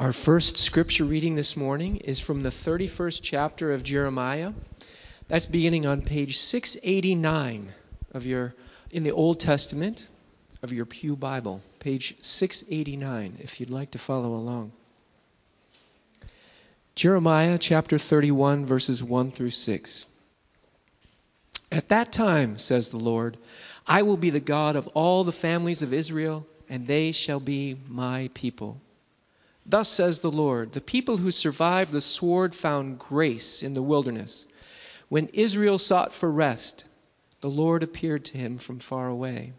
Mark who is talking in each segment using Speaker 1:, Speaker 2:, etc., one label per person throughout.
Speaker 1: Our first scripture reading this morning is from the 31st chapter of Jeremiah. That's beginning on page 689 of your in the Old Testament of your Pew Bible, page 689 if you'd like to follow along. Jeremiah chapter 31 verses 1 through 6. At that time, says the Lord, I will be the God of all the families of Israel, and they shall be my people. Thus says the Lord The people who survived the sword found grace in the wilderness. When Israel sought for rest, the Lord appeared to him from far away.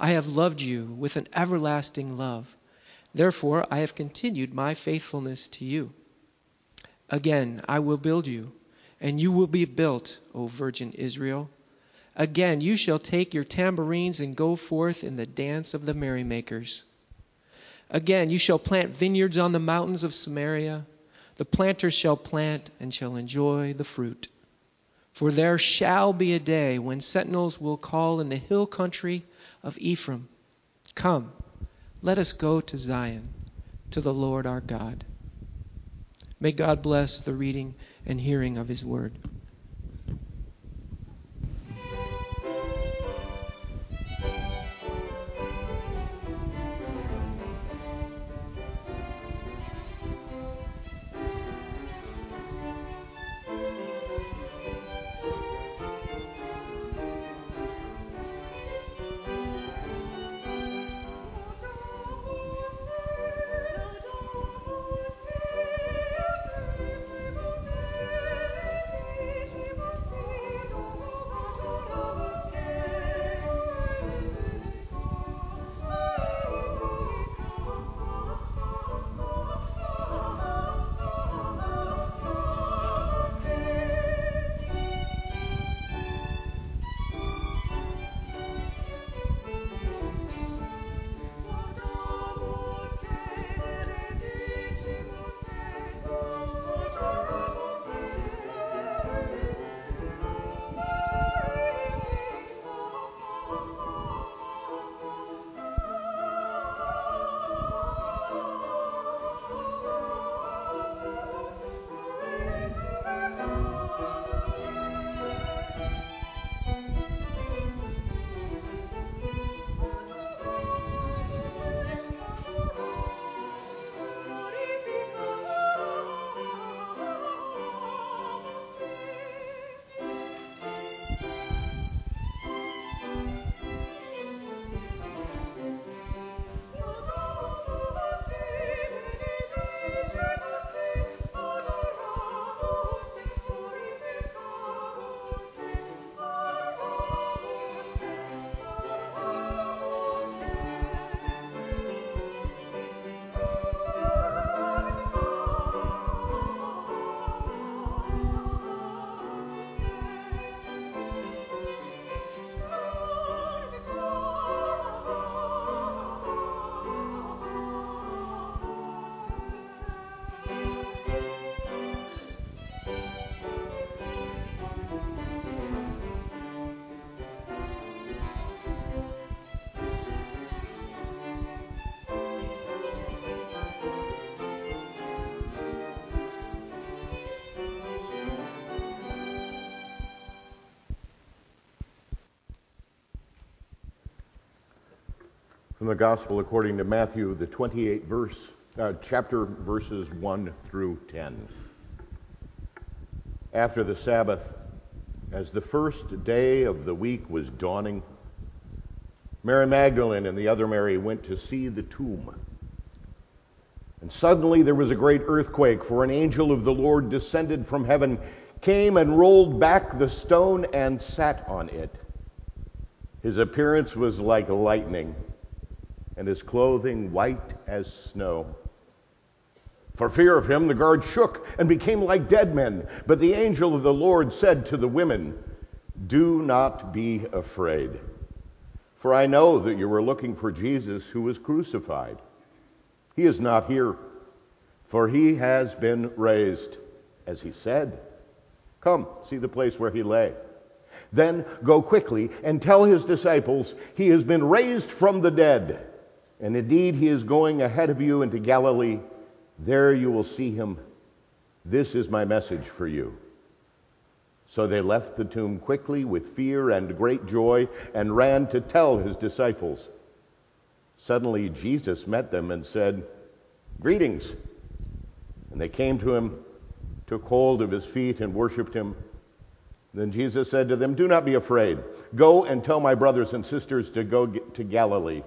Speaker 1: I have loved you with an everlasting love. Therefore, I have continued my faithfulness to you. Again, I will build you, and you will be built, O Virgin Israel. Again, you shall take your tambourines and go forth in the dance of the merrymakers. Again, you shall plant vineyards on the mountains of Samaria. The planters shall plant and shall enjoy the fruit. For there shall be a day when sentinels will call in the hill country of Ephraim, Come, let us go to Zion, to the Lord our God. May God bless the reading and hearing of his word.
Speaker 2: From the Gospel according to Matthew, the 28th verse, uh, chapter, verses 1 through 10. After the Sabbath, as the first day of the week was dawning, Mary Magdalene and the other Mary went to see the tomb. And suddenly there was a great earthquake, for an angel of the Lord descended from heaven, came and rolled back the stone and sat on it. His appearance was like lightning and his clothing white as snow. For fear of him, the guards shook and became like dead men. But the angel of the Lord said to the women, Do not be afraid, for I know that you were looking for Jesus who was crucified. He is not here, for he has been raised, as he said. Come, see the place where he lay. Then go quickly and tell his disciples, He has been raised from the dead. And indeed, he is going ahead of you into Galilee. There you will see him. This is my message for you. So they left the tomb quickly with fear and great joy and ran to tell his disciples. Suddenly Jesus met them and said, Greetings. And they came to him, took hold of his feet, and worshiped him. Then Jesus said to them, Do not be afraid. Go and tell my brothers and sisters to go to Galilee,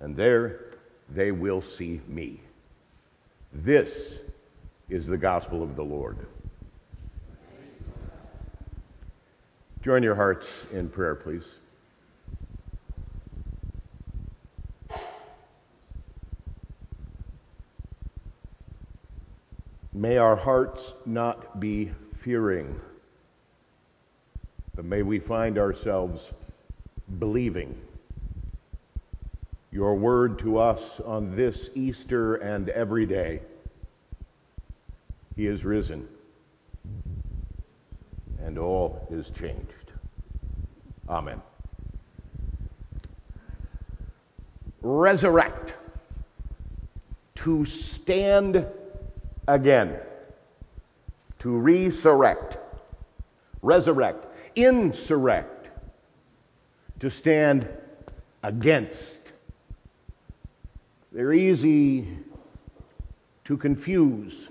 Speaker 2: and there they will see me. This is the gospel of the Lord. Join your hearts in prayer, please. May our hearts not be fearing, but may we find ourselves believing. Your word to us on this Easter and every day. He is risen, and all is changed. Amen. Resurrect. To stand again. To resurrect. Resurrect. Insurrect. To stand against. They're easy to confuse.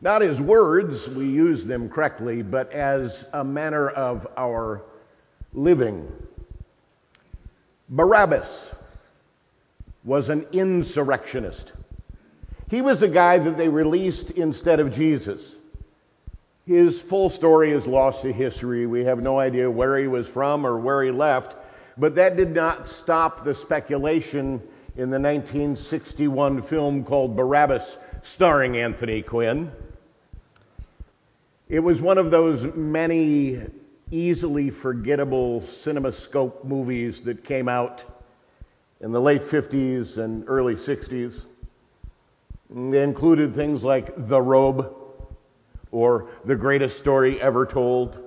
Speaker 2: Not as words, we use them correctly, but as a manner of our living. Barabbas was an insurrectionist. He was a guy that they released instead of Jesus. His full story is lost to history. We have no idea where he was from or where he left, but that did not stop the speculation in the 1961 film called Barabbas, starring Anthony Quinn. It was one of those many easily forgettable CinemaScope movies that came out in the late 50s and early 60s. They included things like The Robe, or The Greatest Story Ever Told,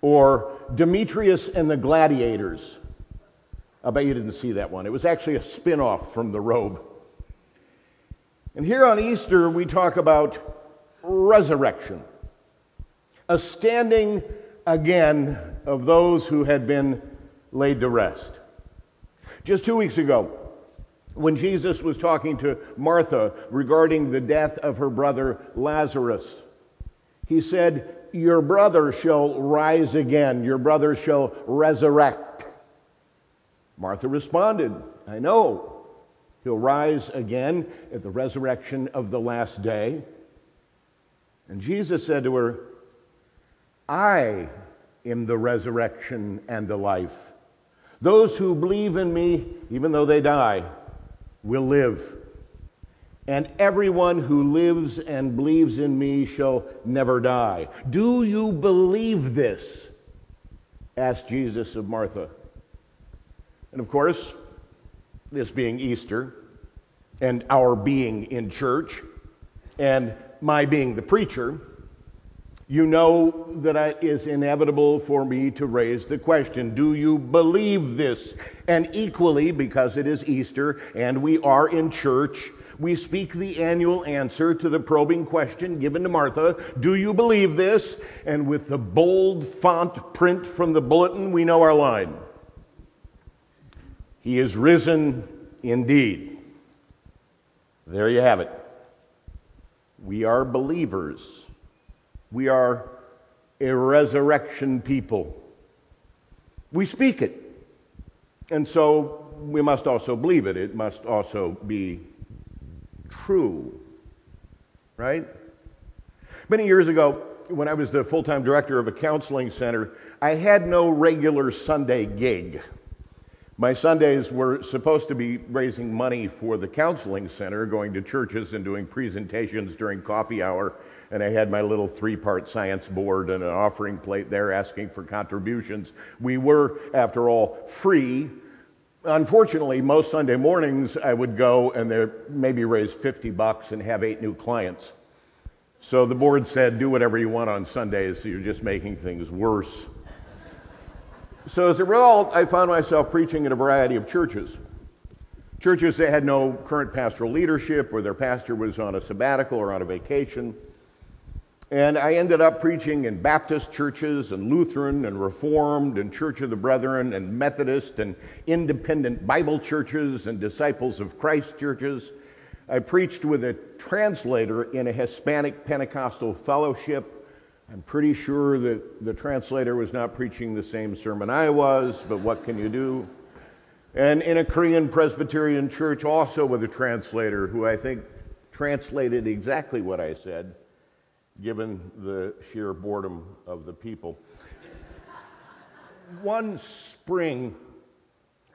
Speaker 2: or Demetrius and the Gladiators. I bet you didn't see that one. It was actually a spin off from The Robe. And here on Easter, we talk about resurrection, a standing again of those who had been laid to rest. Just two weeks ago, when Jesus was talking to Martha regarding the death of her brother Lazarus, he said, Your brother shall rise again, your brother shall resurrect. Martha responded, I know. He'll rise again at the resurrection of the last day. And Jesus said to her, I am the resurrection and the life. Those who believe in me, even though they die, will live. And everyone who lives and believes in me shall never die. Do you believe this? asked Jesus of Martha. And of course, this being Easter, and our being in church, and my being the preacher, you know that it is inevitable for me to raise the question Do you believe this? And equally, because it is Easter and we are in church, we speak the annual answer to the probing question given to Martha Do you believe this? And with the bold font print from the bulletin, we know our line. He is risen indeed. There you have it. We are believers. We are a resurrection people. We speak it. And so we must also believe it. It must also be true. Right? Many years ago, when I was the full time director of a counseling center, I had no regular Sunday gig. My Sundays were supposed to be raising money for the counseling center, going to churches and doing presentations during coffee hour. And I had my little three part science board and an offering plate there asking for contributions. We were, after all, free. Unfortunately, most Sunday mornings I would go and maybe raise 50 bucks and have eight new clients. So the board said, do whatever you want on Sundays, so you're just making things worse. So as a result, I found myself preaching in a variety of churches. Churches that had no current pastoral leadership or their pastor was on a sabbatical or on a vacation. And I ended up preaching in Baptist churches and Lutheran and Reformed and Church of the Brethren and Methodist and independent Bible churches and Disciples of Christ churches. I preached with a translator in a Hispanic Pentecostal fellowship. I'm pretty sure that the translator was not preaching the same sermon I was, but what can you do? And in a Korean Presbyterian church, also with a translator who I think translated exactly what I said, given the sheer boredom of the people. One spring,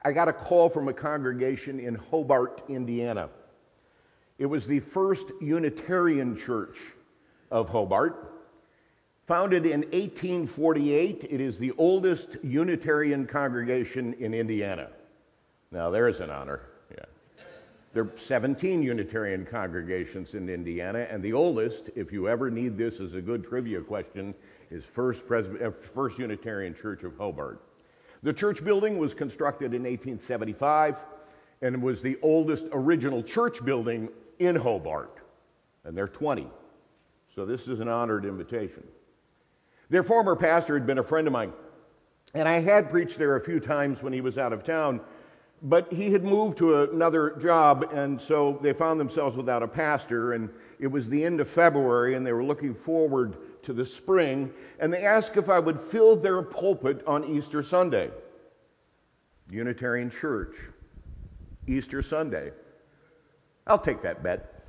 Speaker 2: I got a call from a congregation in Hobart, Indiana. It was the first Unitarian church of Hobart. Founded in 1848, it is the oldest Unitarian congregation in Indiana. Now, there's an honor. Yeah. There are 17 Unitarian congregations in Indiana, and the oldest, if you ever need this as a good trivia question, is First, Presby- uh, First Unitarian Church of Hobart. The church building was constructed in 1875 and was the oldest original church building in Hobart, and they're 20. So this is an honored invitation. Their former pastor had been a friend of mine, and I had preached there a few times when he was out of town. But he had moved to another job, and so they found themselves without a pastor. And it was the end of February, and they were looking forward to the spring. And they asked if I would fill their pulpit on Easter Sunday. Unitarian Church, Easter Sunday. I'll take that bet.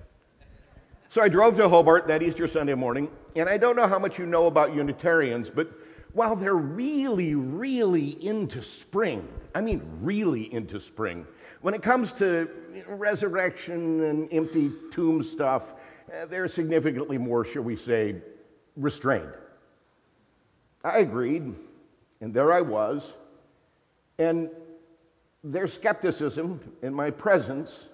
Speaker 2: So I drove to Hobart that Easter Sunday morning, and I don't know how much you know about Unitarians, but while they're really, really into spring, I mean, really into spring, when it comes to resurrection and empty tomb stuff, uh, they're significantly more, shall we say, restrained. I agreed, and there I was, and their skepticism in my presence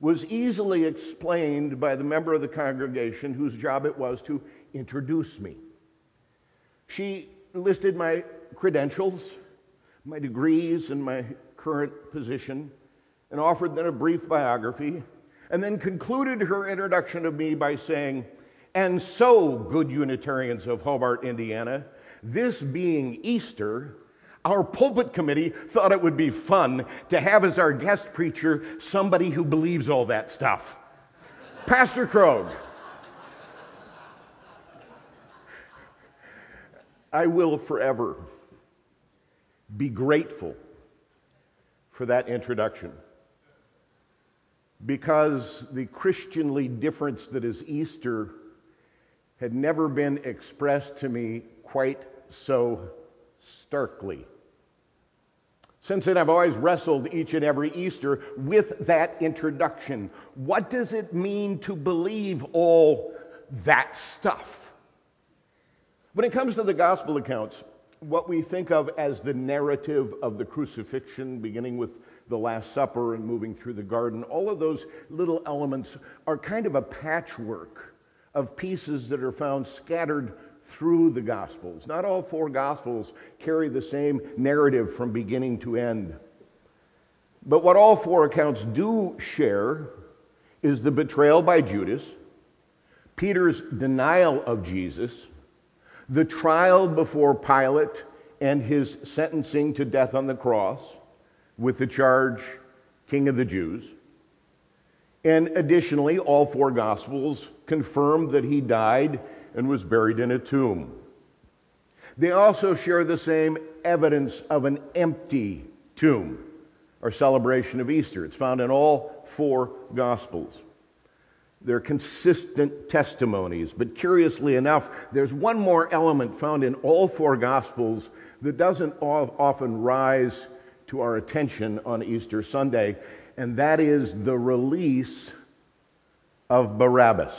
Speaker 2: was easily explained by the member of the congregation whose job it was to introduce me. She listed my credentials, my degrees, and my current position, and offered then a brief biography, and then concluded her introduction of me by saying, And so, good Unitarians of Hobart, Indiana, this being Easter, our pulpit committee thought it would be fun to have as our guest preacher somebody who believes all that stuff. Pastor Krogh. I will forever be grateful for that introduction because the Christianly difference that is Easter had never been expressed to me quite so starkly. Since then, I've always wrestled each and every Easter with that introduction. What does it mean to believe all that stuff? When it comes to the gospel accounts, what we think of as the narrative of the crucifixion, beginning with the Last Supper and moving through the garden, all of those little elements are kind of a patchwork of pieces that are found scattered through the Gospels. Not all four Gospels carry the same narrative from beginning to end. But what all four accounts do share is the betrayal by Judas, Peter's denial of Jesus, the trial before Pilate and his sentencing to death on the cross with the charge, King of the Jews. And additionally, all four Gospels confirm that he died and was buried in a tomb. They also share the same evidence of an empty tomb, our celebration of Easter. It's found in all four Gospels. They're consistent testimonies. But curiously enough, there's one more element found in all four Gospels that doesn't often rise to our attention on Easter Sunday, and that is the release of Barabbas.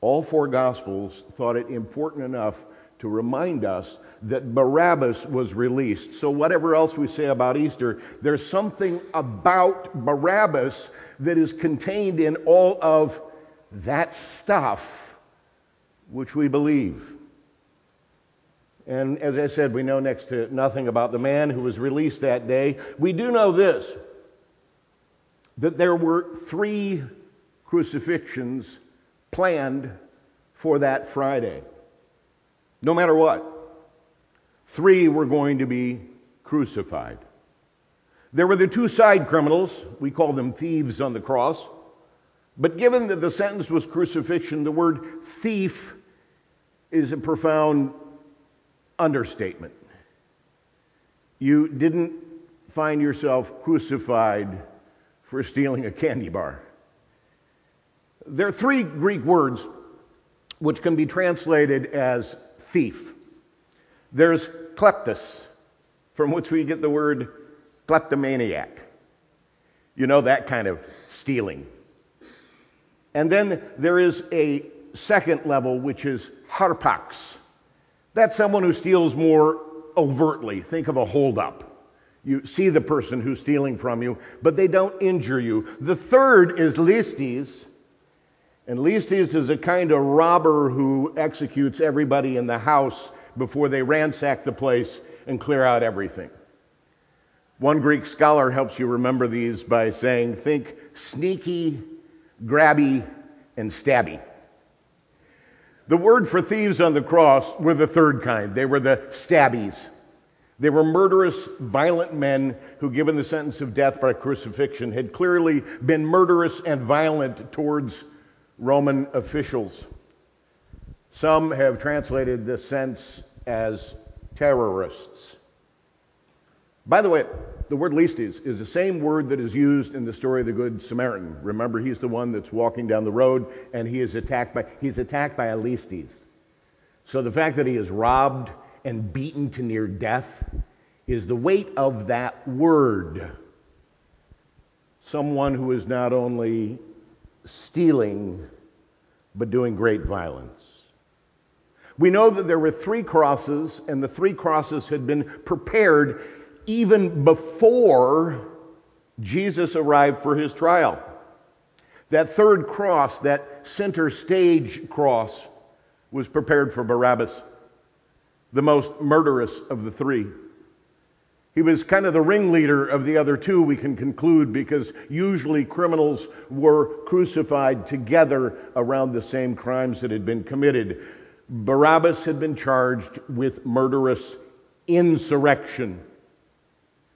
Speaker 2: All four Gospels thought it important enough to remind us that Barabbas was released. So, whatever else we say about Easter, there's something about Barabbas that is contained in all of that stuff which we believe. And as I said, we know next to nothing about the man who was released that day. We do know this that there were three crucifixions planned for that Friday. No matter what, three were going to be crucified. There were the two side criminals, we call them thieves on the cross. But given that the sentence was crucifixion, the word thief is a profound understatement. You didn't find yourself crucified for stealing a candy bar. There are three Greek words which can be translated as thief. There's kleptos, from which we get the word kleptomaniac. You know, that kind of stealing. And then there is a second level, which is harpax. That's someone who steals more overtly. Think of a holdup. You see the person who's stealing from you, but they don't injure you. The third is And listes is a kind of robber who executes everybody in the house before they ransack the place and clear out everything. One Greek scholar helps you remember these by saying, think sneaky, grabby, and stabby. The word for thieves on the cross were the third kind. They were the stabbies. They were murderous, violent men who, given the sentence of death by crucifixion, had clearly been murderous and violent towards Roman officials. Some have translated this sense as terrorists. By the way, the word listes is the same word that is used in the story of the Good Samaritan. Remember, he's the one that's walking down the road and he is attacked by he's attacked by a listes. So the fact that he is robbed and beaten to near death is the weight of that word. Someone who is not only stealing, but doing great violence. We know that there were three crosses, and the three crosses had been prepared even before Jesus arrived for his trial. That third cross, that center stage cross, was prepared for Barabbas, the most murderous of the three. He was kind of the ringleader of the other two, we can conclude, because usually criminals were crucified together around the same crimes that had been committed. Barabbas had been charged with murderous insurrection.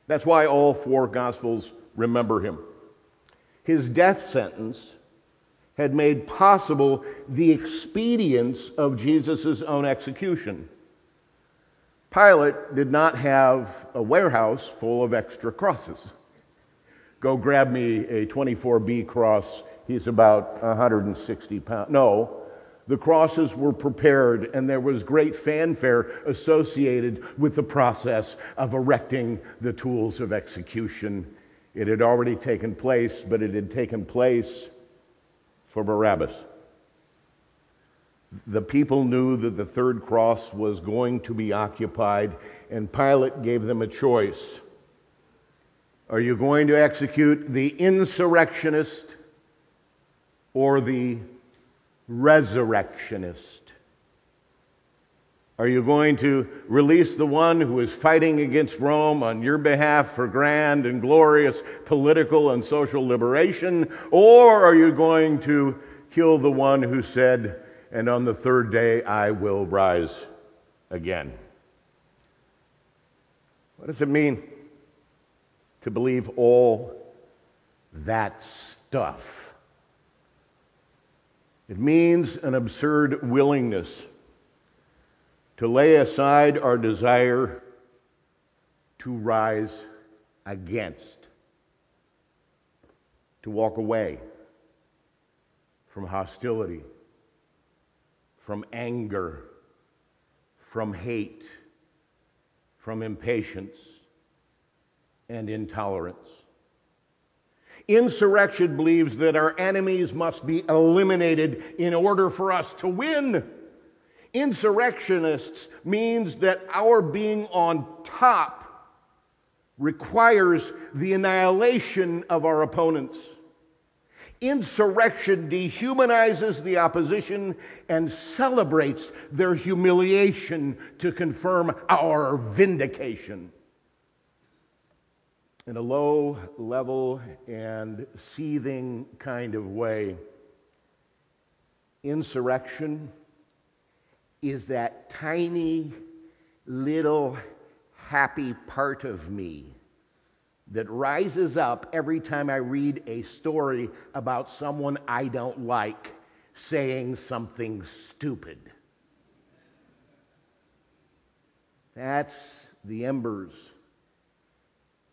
Speaker 2: That's why all four Gospels remember him. His death sentence had made possible the expedience of Jesus' own execution. Pilate did not have a warehouse full of extra crosses. Go grab me a 24B cross. He's about 160 pounds. No, the crosses were prepared, and there was great fanfare associated with the process of erecting the tools of execution. It had already taken place, but it had taken place for Barabbas. The people knew that the third cross was going to be occupied, and Pilate gave them a choice. Are you going to execute the insurrectionist or the resurrectionist? Are you going to release the one who is fighting against Rome on your behalf for grand and glorious political and social liberation? Or are you going to kill the one who said, and on the third day I will rise again? What does it mean to believe all that stuff? It means an absurd willingness to lay aside our desire to rise against, to walk away from hostility, from anger, from hate, from impatience, and intolerance. Insurrection believes that our enemies must be eliminated in order for us to win. Insurrectionists means that our being on top requires the annihilation of our opponents. Insurrection dehumanizes the opposition and celebrates their humiliation to confirm our vindication. in a low level and seething kind of way. Insurrection is that tiny little happy part of me that rises up every time I read a story about someone I don't like saying something stupid. That's the embers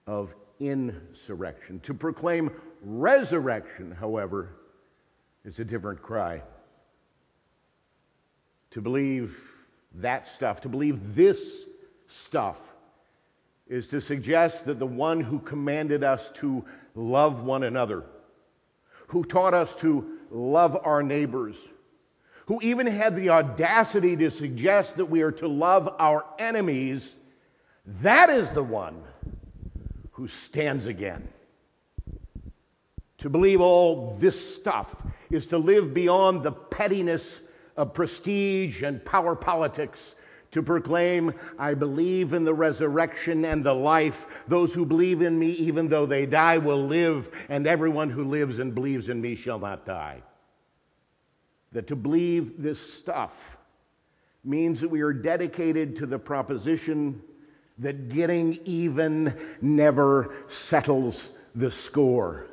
Speaker 2: of insurrection. To proclaim resurrection, however, is a different cry. To believe that stuff, to believe this stuff, is to suggest that the one who commanded us to love one another, who taught us to love our neighbors, who even had the audacity to suggest that we are to love our enemies, that is the one who stands again. To believe all this stuff is to live beyond the pettiness of prestige and power politics to proclaim, I believe in the resurrection and the life. Those who believe in me, even though they die, will live, and everyone who lives and believes in me shall not die. That to believe this stuff means that we are dedicated to the proposition that getting even never settles the score.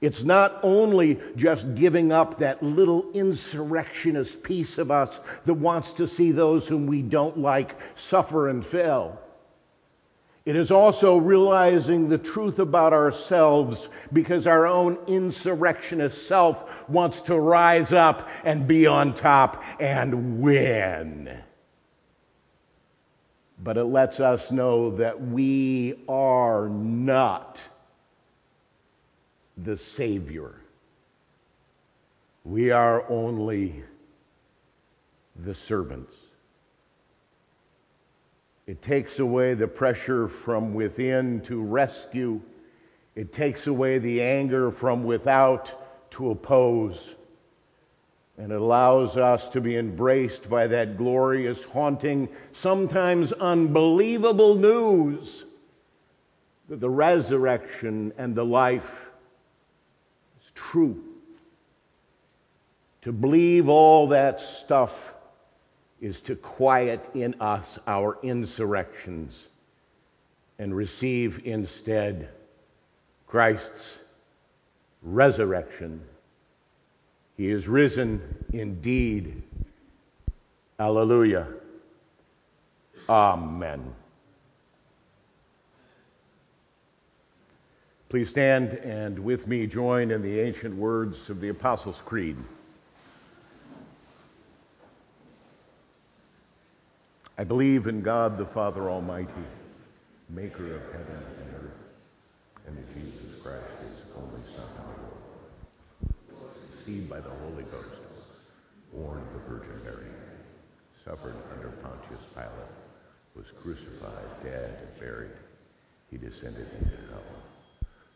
Speaker 2: It's not only just giving up that little insurrectionist piece of us that wants to see those whom we don't like suffer and fail. It is also realizing the truth about ourselves because our own insurrectionist self wants to rise up and be on top and win but it lets us know that we are not the Savior. We are only the servants. It takes away the pressure from within to rescue. It takes away the anger from without to oppose and it allows us to be embraced by that glorious, haunting, sometimes unbelievable news that the resurrection and the life true. To believe all that stuff is to quiet in us our insurrections and receive instead Christ's resurrection he is risen indeed. Hallelujah. Amen. Please stand and with me join in the ancient words of the Apostles' Creed. I believe in God the Father Almighty, maker of heaven and earth, and in Jesus Christ, his only Son our Lord, conceived by the Holy Ghost, born of the Virgin Mary, suffered under Pontius Pilate, was crucified, dead, and buried. He descended into hell.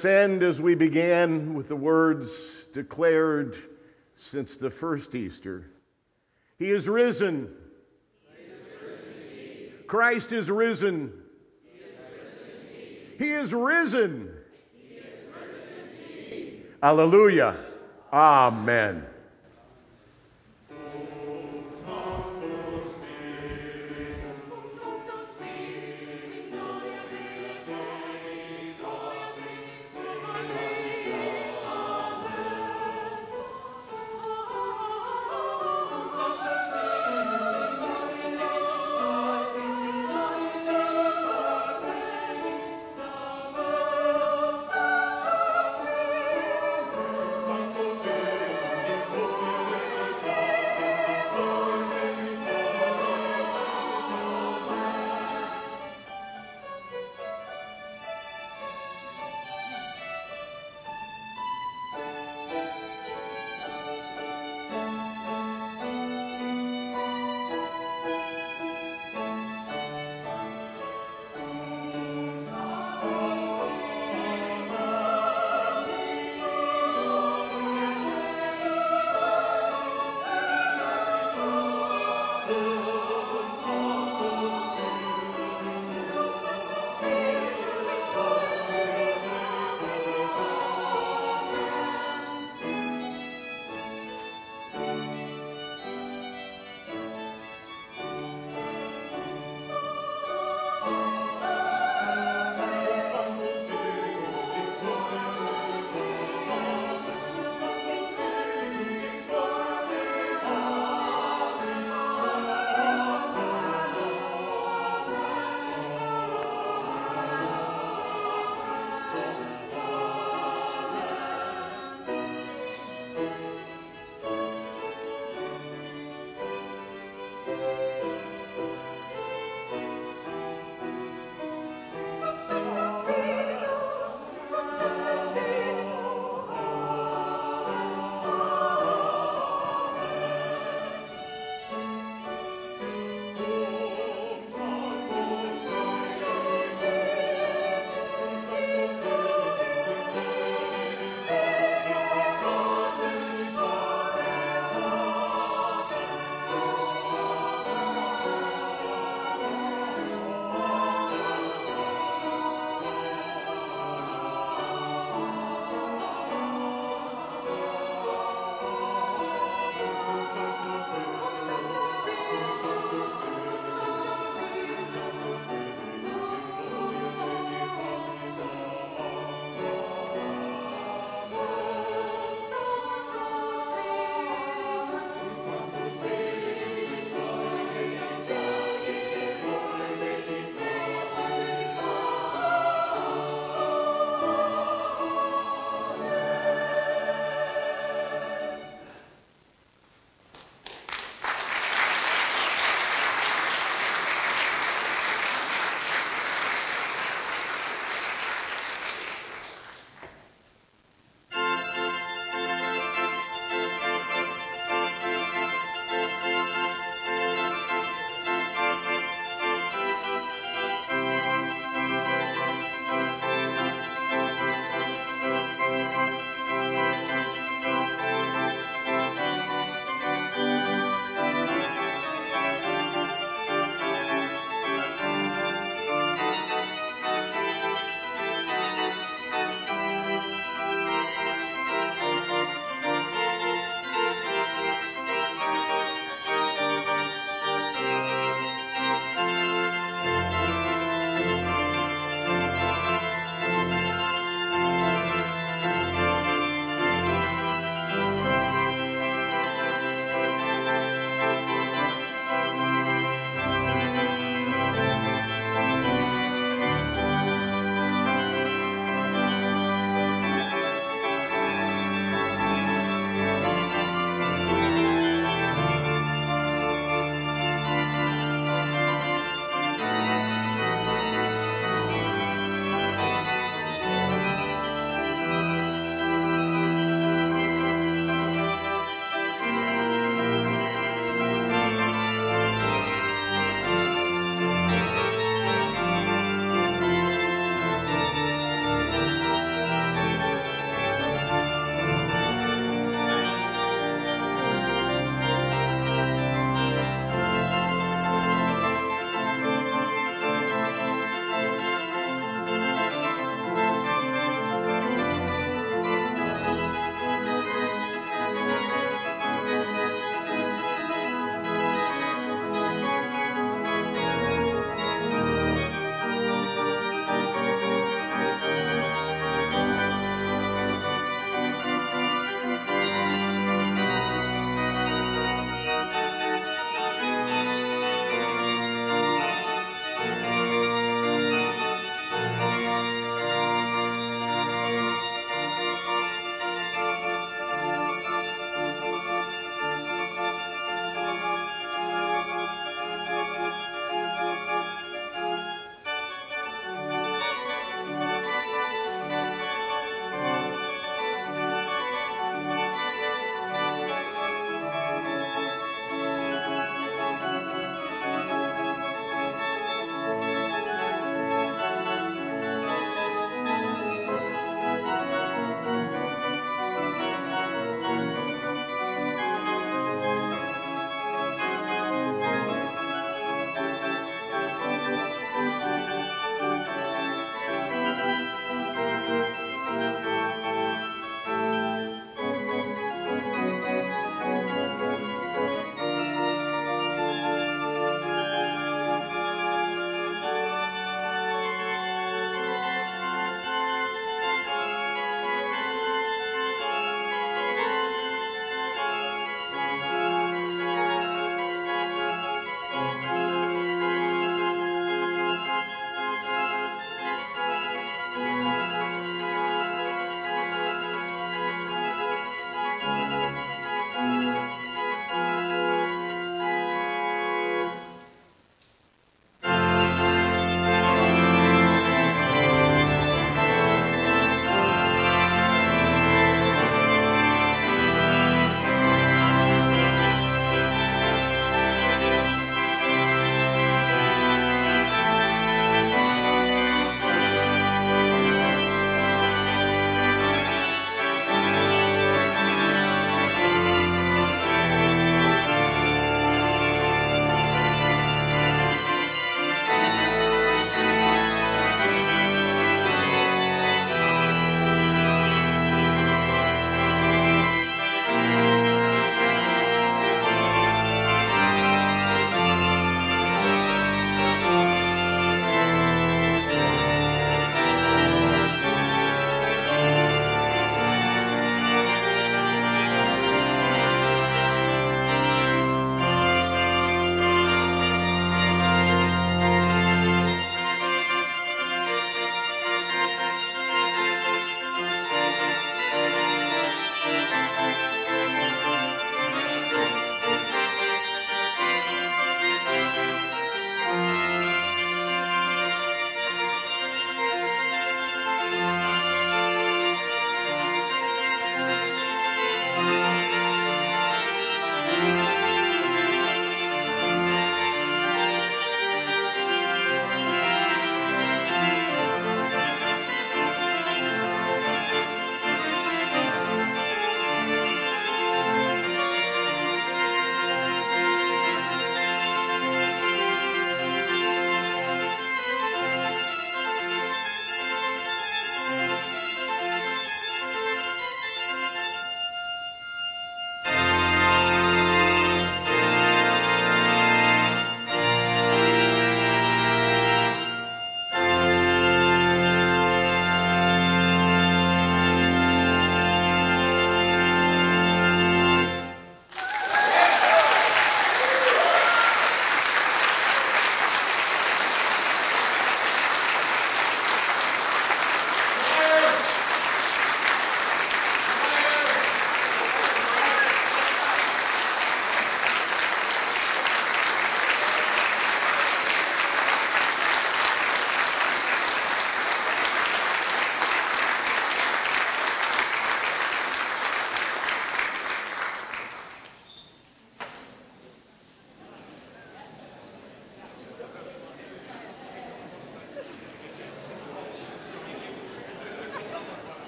Speaker 2: Us end as we began with the words declared since the first Easter. He is risen.
Speaker 3: He is risen
Speaker 2: Christ
Speaker 3: is risen.
Speaker 2: He is risen. He is risen. Hallelujah. Amen.